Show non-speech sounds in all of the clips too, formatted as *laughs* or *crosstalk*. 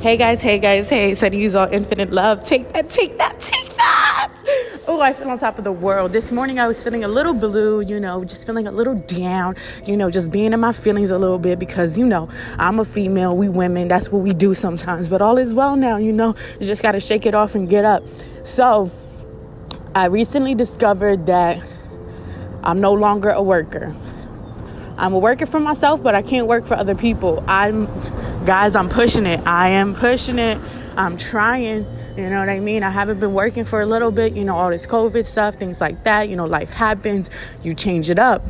Hey guys, hey guys, hey, said he's all infinite love. Take that, take that, take that. Oh, I feel on top of the world. This morning I was feeling a little blue, you know, just feeling a little down, you know, just being in my feelings a little bit because, you know, I'm a female, we women, that's what we do sometimes. But all is well now, you know, you just got to shake it off and get up. So I recently discovered that I'm no longer a worker. I'm a worker for myself, but I can't work for other people. I'm guys, I'm pushing it. I am pushing it. I'm trying. You know what I mean? I haven't been working for a little bit, you know, all this COVID stuff, things like that. You know, life happens, you change it up.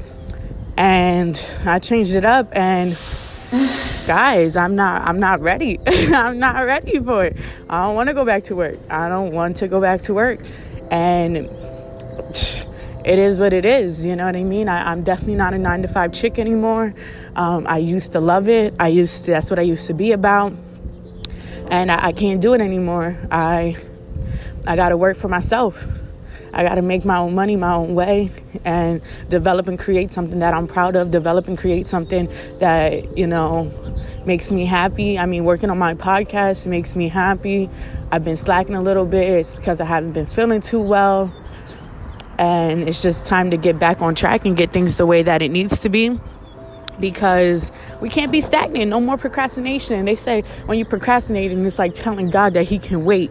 And I changed it up and guys, I'm not I'm not ready. *laughs* I'm not ready for it. I don't want to go back to work. I don't want to go back to work. And it is what it is. You know what I mean? I, am definitely not a nine to five chick anymore. Um, I used to love it. I used to, that's what I used to be about, and I, I can't do it anymore. I I got to work for myself. I got to make my own money my own way and develop and create something that I'm proud of. Develop and create something that you know makes me happy. I mean, working on my podcast makes me happy. I've been slacking a little bit. It's because I haven't been feeling too well and it's just time to get back on track and get things the way that it needs to be because we can't be stagnant no more procrastination they say when you procrastinate and it's like telling god that he can wait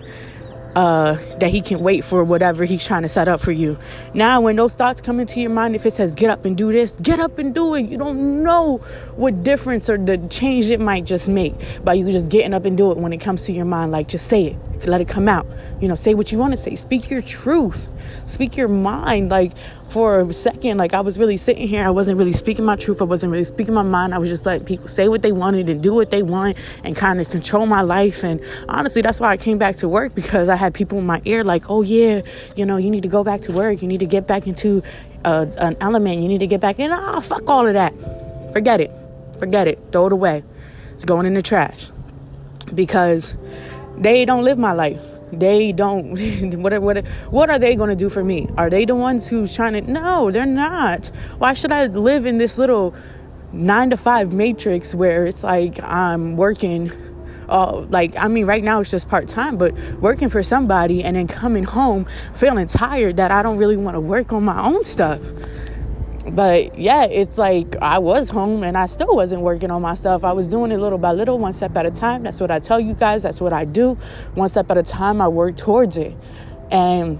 uh, that he can wait for whatever he's trying to set up for you. Now, when those thoughts come into your mind, if it says get up and do this, get up and do it. You don't know what difference or the change it might just make by you just getting up and do it when it comes to your mind. Like, just say it, let it come out. You know, say what you want to say, speak your truth, speak your mind. Like, for a second, like I was really sitting here, I wasn't really speaking my truth, I wasn't really speaking my mind. I was just letting people say what they wanted and do what they want and kind of control my life. And honestly, that's why I came back to work because I had people in my ear like, oh yeah, you know, you need to go back to work, you need to get back into uh, an element, you need to get back in. Ah, oh, fuck all of that. Forget it. Forget it. Throw it away. It's going in the trash because they don't live my life. They don't *laughs* what what what are they going to do for me? Are they the ones who's trying to no they're not. Why should i live in this little 9 to 5 matrix where it's like i'm working uh, like i mean right now it's just part-time but working for somebody and then coming home feeling tired that i don't really want to work on my own stuff but yeah, it's like I was home and I still wasn't working on myself. I was doing it little by little, one step at a time. That's what I tell you guys. That's what I do. One step at a time, I work towards it. And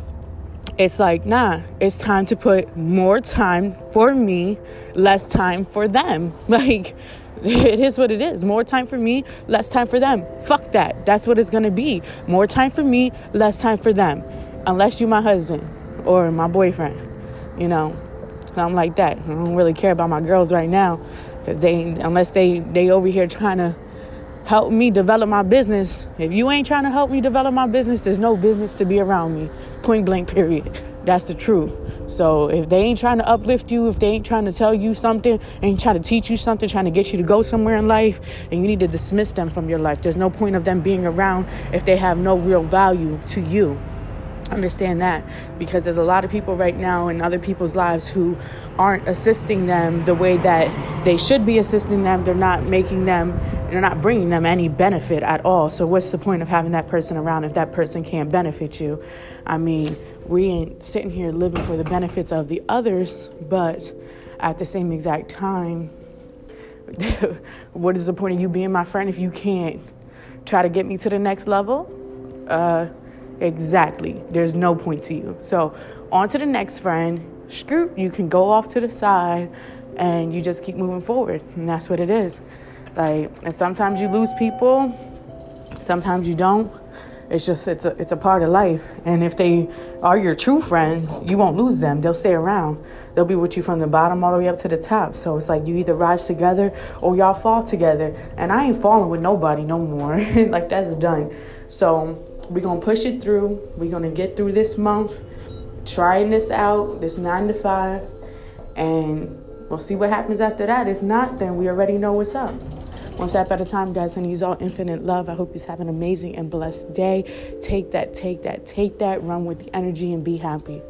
it's like, nah, it's time to put more time for me, less time for them. *laughs* Like, it is what it is. More time for me, less time for them. Fuck that. That's what it's gonna be. More time for me, less time for them. Unless you my husband or my boyfriend, you know something like that. I don't really care about my girls right now because they, unless they, they over here trying to help me develop my business. If you ain't trying to help me develop my business, there's no business to be around me. Point blank, period. That's the truth. So if they ain't trying to uplift you, if they ain't trying to tell you something, ain't trying to teach you something, trying to get you to go somewhere in life, and you need to dismiss them from your life. There's no point of them being around if they have no real value to you understand that because there's a lot of people right now in other people's lives who aren't assisting them the way that they should be assisting them. They're not making them they're not bringing them any benefit at all. So what's the point of having that person around if that person can't benefit you? I mean we ain't sitting here living for the benefits of the others but at the same exact time *laughs* what is the point of you being my friend if you can't try to get me to the next level? Uh Exactly. There's no point to you. So, on to the next friend. Screw, you can go off to the side and you just keep moving forward. And that's what it is. Like, and sometimes you lose people, sometimes you don't. It's just it's a it's a part of life. And if they are your true friends, you won't lose them. They'll stay around. They'll be with you from the bottom all the way up to the top. So it's like you either rise together or y'all fall together. And I ain't falling with nobody no more. *laughs* like that's done. So we're gonna push it through. We're gonna get through this month, trying this out, this nine to five, and we'll see what happens after that. If not, then we already know what's up. One step at a time, guys, and he's all infinite love. I hope you have an amazing and blessed day. Take that, take that, take that, run with the energy and be happy.